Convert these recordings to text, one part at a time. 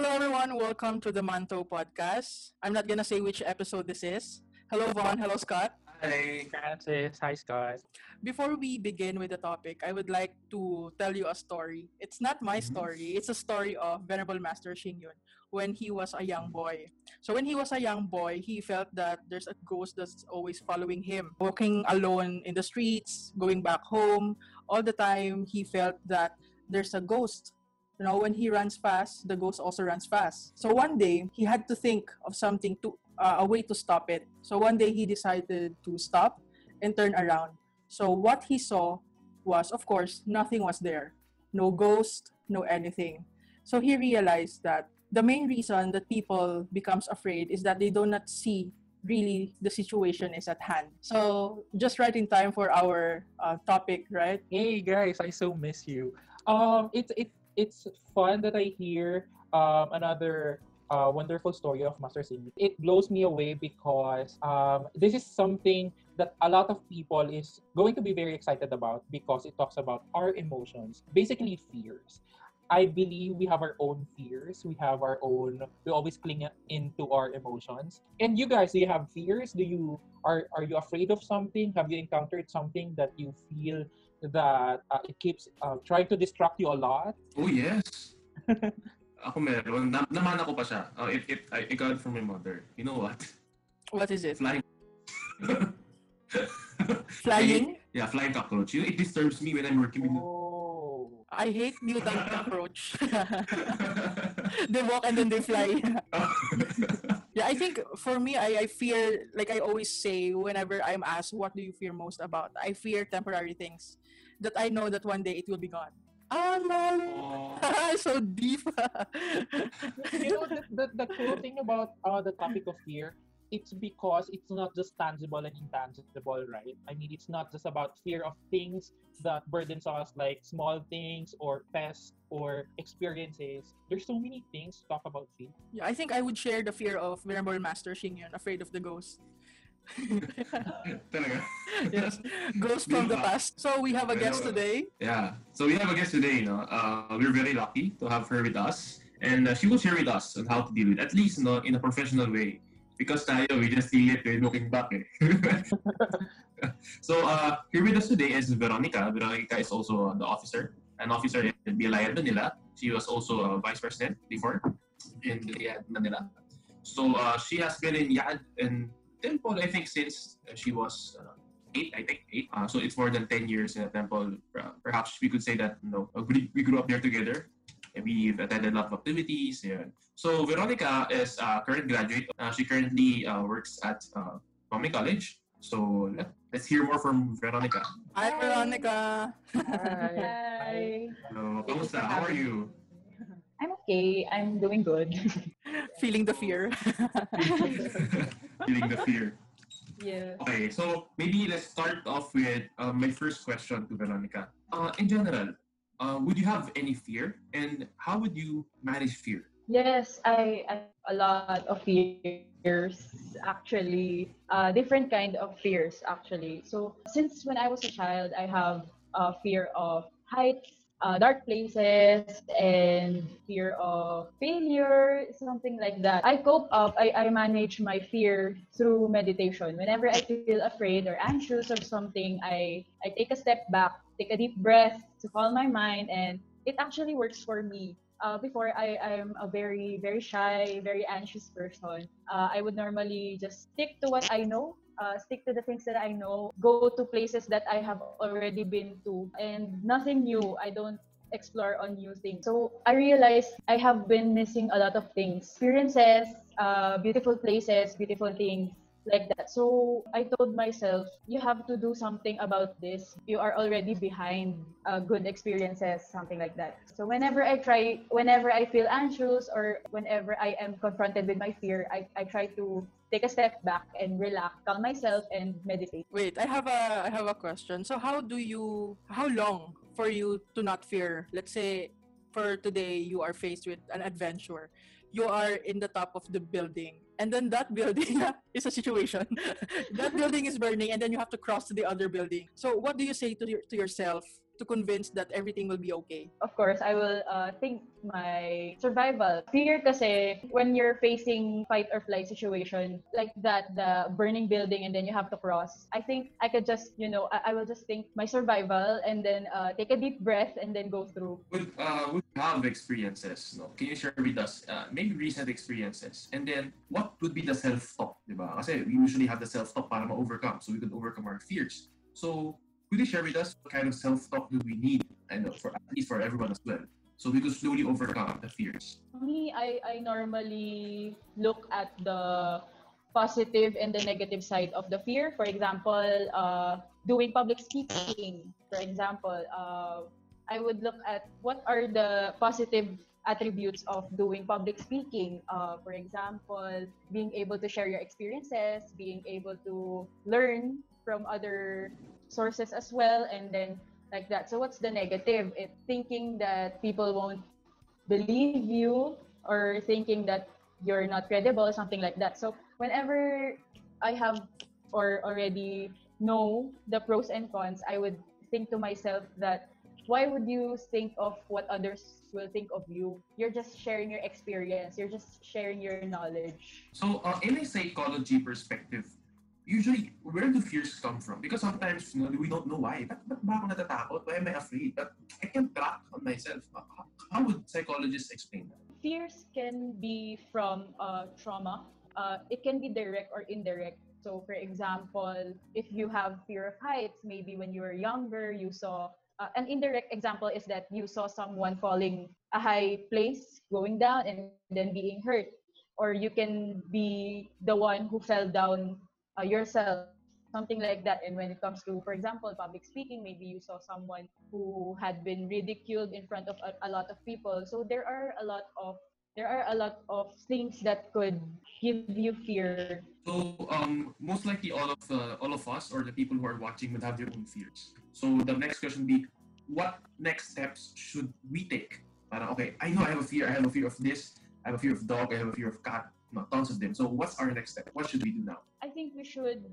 Hello, everyone. Welcome to the Mantou podcast. I'm not gonna say which episode this is. Hello, Vaughn. Hello, Scott. Hi. Francis, hi Scott. Before we begin with the topic, I would like to tell you a story. It's not my Mhm. story. It's a story of Venerable Master Xingyun when he was a young boy. So when he was a young boy, he felt that there's a ghost that's always following him, walking alone in the streets, going back home. All the time, he felt that there's a ghost. You know, when he runs fast, the ghost also runs fast. So one day, he had to think of something to uh, a way to stop it. So one day, he decided to stop and turn around. So what he saw was, of course, nothing was there. No ghost, no anything. So he realized that the main reason that people becomes afraid is that they do not see really the situation is at hand. So just right in time for our uh, topic, right? Hey guys, I so miss you. Um, it's it it's fun that I hear um another uh, wonderful story of Master Xingyun. It blows me away because um, this is something that a lot of people is going to be very excited about because it talks about our emotions, basically fears. I believe we have our own fears. We have our own. We always cling into our emotions. And you guys, do you have fears? Do you are are you afraid of something? Have you encountered something that you feel that uh, it keeps uh, trying to distract you a lot? Oh, yes. ako meron. Na namana ko pa siya. Uh, it, it, I, I got it from my mother. You know what? What is it? Flying. Flying? yeah, flying cockroach. You know, it disturbs me when I'm working with Oh. I hate mutant cockroach. they walk and then they fly. Yeah, I think for me, I, I fear, like I always say whenever I'm asked, what do you fear most about? I fear temporary things that I know that one day it will be gone. Ah, lol. Oh. so deep. you know the, the, the cool thing about uh, the topic of fear it's because it's not just tangible and intangible right i mean it's not just about fear of things that burdens us like small things or pests or experiences there's so many things to talk about fear yeah, I think I would share the fear of Venerable Master Xingyun, afraid of the ghost. Yes, ghost from the past. So we have a guest today. Yeah. So we have a guest today, you know. Uh, we're very lucky to have her with us. And uh, she will share with us on how to deal with it, at least you know, in a professional way. Because tayo, we just feel it eh, looking back eh. so uh, here with us today is Veronica. Veronica is also uh, the officer, an officer in BLIA YAD, Manila. She was also a vice president before in BLIA YAD, Manila. So uh, she has been in Yad and Temple, I think, since uh, she was uh, eight, I think, eight. Uh, so it's more than 10 years in a temple. Uh, perhaps we could say that, you know, uh, we grew up there together. And we've attended a lot of activities. Yeah. So Veronica is a current graduate. Uh, she currently uh, works at uh, Kwame College. So let, let's hear more from Veronica. Hi, Hi. Veronica. Hi. Hello, kamusta? How are you? I'm okay. I'm doing good. Feeling the fear. Feeling the fear. Yeah. Okay, so maybe let's start off with uh, my first question to Veronica. Uh, in general, uh, would you have any fear, and how would you manage fear? Yes, I, I have a lot of fears actually. Uh, different kind of fears actually. So since when I was a child, I have a fear of heights, uh, dark places, and fear of failure, something like that. I cope up. I, I manage my fear through meditation. Whenever I feel afraid or anxious or something, I I take a step back, take a deep breath to calm my mind, and it actually works for me uh, before I I'm a very very shy, very anxious person. Uh, I would normally just stick to what I know, uh, stick to the things that I know, go to places that I have already been to, and nothing new. I don't explore on new things. So I realized I have been missing a lot of things, experiences, uh, beautiful places, beautiful things like that. So I told myself, you have to do something about this. You are already behind uh, good experiences, something like that. So whenever I try, whenever I feel anxious or whenever I am confronted with my fear, I, I try to take a step back and relax, calm myself and meditate. Wait, I have a I have a question. So how do you how long for you to not fear? Let's say for today you are faced with an adventure. You are in the top of the building and then that building is a situation. that building is burning and then you have to cross to the other building. So what do you say to your, to yourself to convince that everything will be okay? of course, I will uh, think my survival. Fear kasi when you're facing fight or flight situation like that, the burning building and then you have to cross. I think I could just, you know, I, I will just think my survival and then uh, take a deep breath and then go through. Would uh would you have experiences, no? Can you share with us uh, maybe recent experiences? And then what would be the self-talk, di ba? Kasi we usually have the self-talk para ma-overcome so we could overcome our fears. So you share with us what kind of self-talk do we need? Know for at least for everyone as well. So we could slowly overcome the fears. Me, I, I normally look at the positive and the negative side of the fear. For example, uh, doing public speaking. For example, uh, I would look at what are the positive attributes of doing public speaking. Uh, for example, being able to share your experiences, being able to learn from other sources as well, and then like that. So what's the negative? It thinking that people won't believe you or thinking that you're not credible, something like that. So whenever I have or already know the pros and cons, I would think to myself that why would you think of what others will think of you? You're just sharing your experience. You're just sharing your knowledge. So uh, in a psychology perspective, usually where do fears come from? Because sometimes you know, we don't know why. Natatakot? Why am I afraid? But I can track on myself. How would psychologists explain that? Fears can be from uh, trauma. Uh, it can be direct or indirect. So, for example, if you have fear of heights, maybe when you were younger, you saw uh, an indirect example is that you saw someone falling a high place, going down, and then being hurt. Or you can be the one who fell down uh, yourself, something like that. And when it comes to, for example, public speaking, maybe you saw someone who had been ridiculed in front of a, a lot of people. So there are a lot of there are a lot of things that could give you fear. So um, most likely all of uh, all of us or the people who are watching would have their own fears. So the next question be, what next steps should we take? Para, okay, I know I have a fear. I have a fear of this. I have a fear of dog. I have a fear of cat. No, tons of them. So what's our next step? What should we do now? I think we should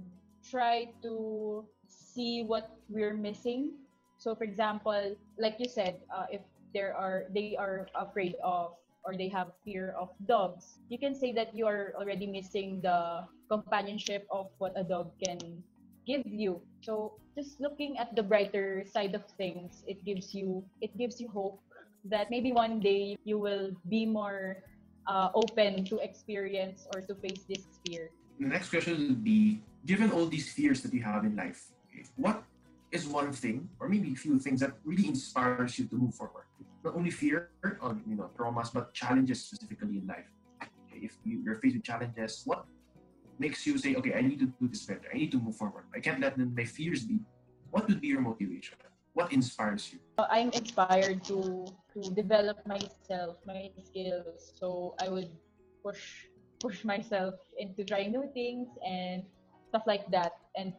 try to see what we're missing. So, for example, like you said, uh, if there are they are afraid of or they have fear of dogs, you can say that you are already missing the companionship of what a dog can give you. So, just looking at the brighter side of things, it gives you it gives you hope that maybe one day you will be more uh, open to experience or to face this fear. The next question would be, given all these fears that you have in life, what is one thing or maybe a few things that really inspires you to move forward? Not only fear or you know traumas, but challenges specifically in life. If you, you're faced with challenges, what makes you say, okay, I need to do this better. I need to move forward. I can't let my fears be. What would be your motivation? What inspires you? I'm inspired to to develop myself, my skills. So I would push push myself into trying new things and stuff like that. And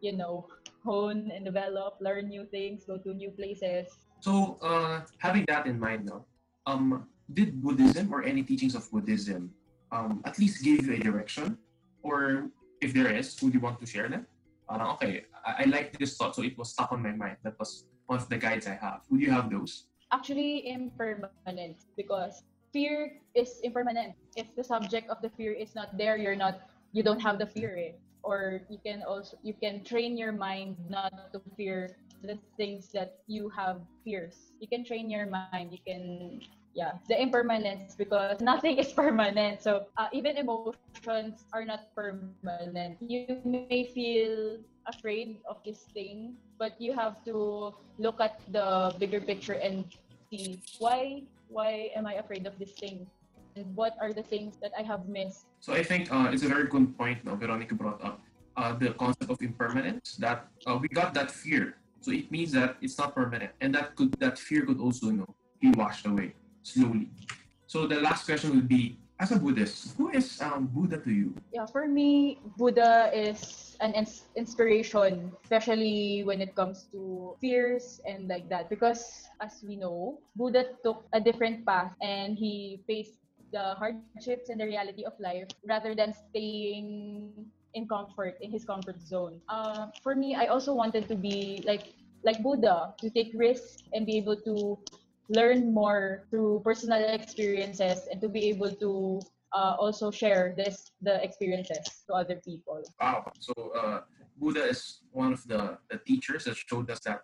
you know, hone and develop, learn new things, go to new places. So, uh, having that in mind, no, um, did Buddhism or any teachings of Buddhism um, at least give you a direction? Or if there is, would you want to share that? Uh, okay, I, I like this thought, so it was stuck on my mind. That was one of the guides I have. Would you have those? Actually, impermanent because fear is impermanent. If the subject of the fear is not there, you're not, you don't have the fear. Eh? Or you can also you can train your mind not to fear the things that you have fears. You can train your mind. You can yeah the impermanence because nothing is permanent so uh, even emotions are not permanent you may feel afraid of this thing but you have to look at the bigger picture and see why why am i afraid of this thing and what are the things that i have missed So I think uh, it's a very good point no, Veronica brought up. Uh, the concept of impermanence, that uh, we got that fear. So it means that it's not permanent. And that could that fear could also you know, be washed away slowly. So the last question will be, as a Buddhist, who is um, Buddha to you? yeah for me buddha is an ins- inspiration especially when it comes to fears and like that because as we know buddha took a different path and he faced the hardships and the reality of life rather than staying in comfort in his comfort zone uh, for me i also wanted to be like like Buddha, to take risks and be able to learn more through personal experiences and to be able to uh, also share this the experiences to other people. Wow. So uh, Buddha is one of the, the teachers that showed us that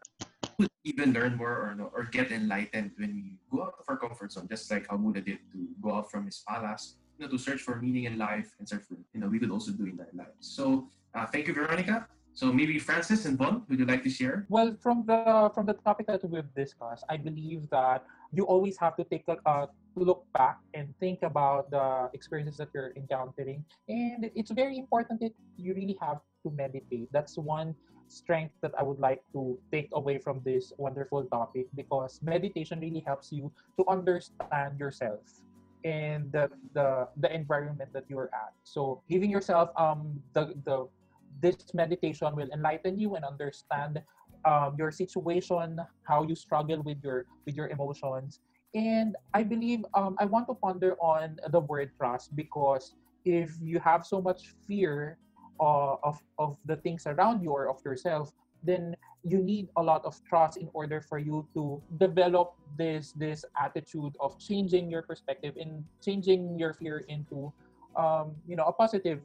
we even learn more or no, or get enlightened when we go out of our comfort zone, just like how Buddha did to go out from his palace, you know, to search for meaning in life and search for, you know, we could also do in our lives. So uh, thank you, Veronica. So maybe Francis and Von, would you like to share? Well, from the from the topic that we've discussed, I believe that you always have to take a look back and think about the experiences that you're encountering, and it's very important that you really have to meditate. That's one strength that I would like to take away from this wonderful topic because meditation really helps you to understand yourself and the the, the environment that you're at. So giving yourself um the the this meditation will enlighten you and understand um, your situation, how you struggle with your with your emotions. And I believe um, I want to ponder on the word trust because if you have so much fear uh, of of the things around you or of yourself, then you need a lot of trust in order for you to develop this this attitude of changing your perspective and changing your fear into um, you know a positive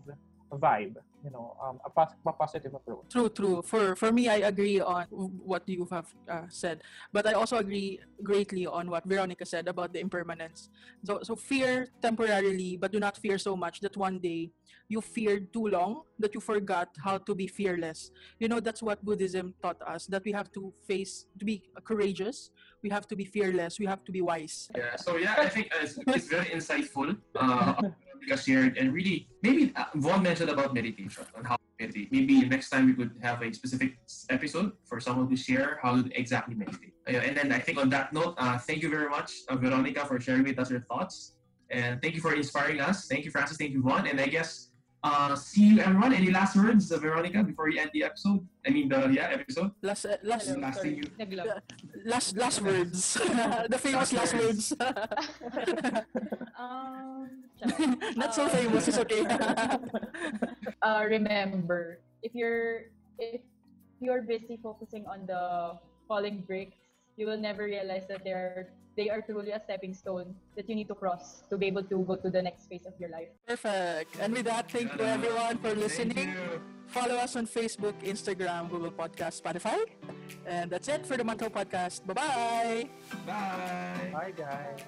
vibe you know um, a, pos- a positive approach True, true. For for me, I agree on what you have uh, said, but I also agree greatly on what Veronica said about the impermanence. So, so fear temporarily, but do not fear so much that one day you feared too long that you forgot how to be fearless. You know, that's what Buddhism taught us that we have to face, to be courageous, we have to be fearless, we have to be wise. Yeah. So yeah, I think it's, it's very insightful. Uh, shared and really maybe Von mentioned about meditation and how to meditate. Maybe next time we could have a specific episode for someone to share how to exactly meditate. And then I think on that note, uh, thank you very much, uh, Veronica, for sharing with us your thoughts. And thank you for inspiring us. Thank you, Francis. Thank you, Von. And I guess uh, see you, everyone. Any last words, uh, Veronica, before you end the episode? I mean, the yeah episode. Last, uh, last, Hello, last sorry. thing you- Naglag. last, last words. the famous Last last words. um. Not so Uh, famous. It's okay. uh, remember if you're if you're busy focusing on the falling bricks you will never realize that they are they are truly a stepping stone that you need to cross to be able to go to the next phase of your life Perfect. And with that, thank you everyone for listening. Thank you. Follow us on Facebook, Instagram, Google Podcast, Spotify. And that's it for the Manto Podcast. Bye-bye. Bye. bye guys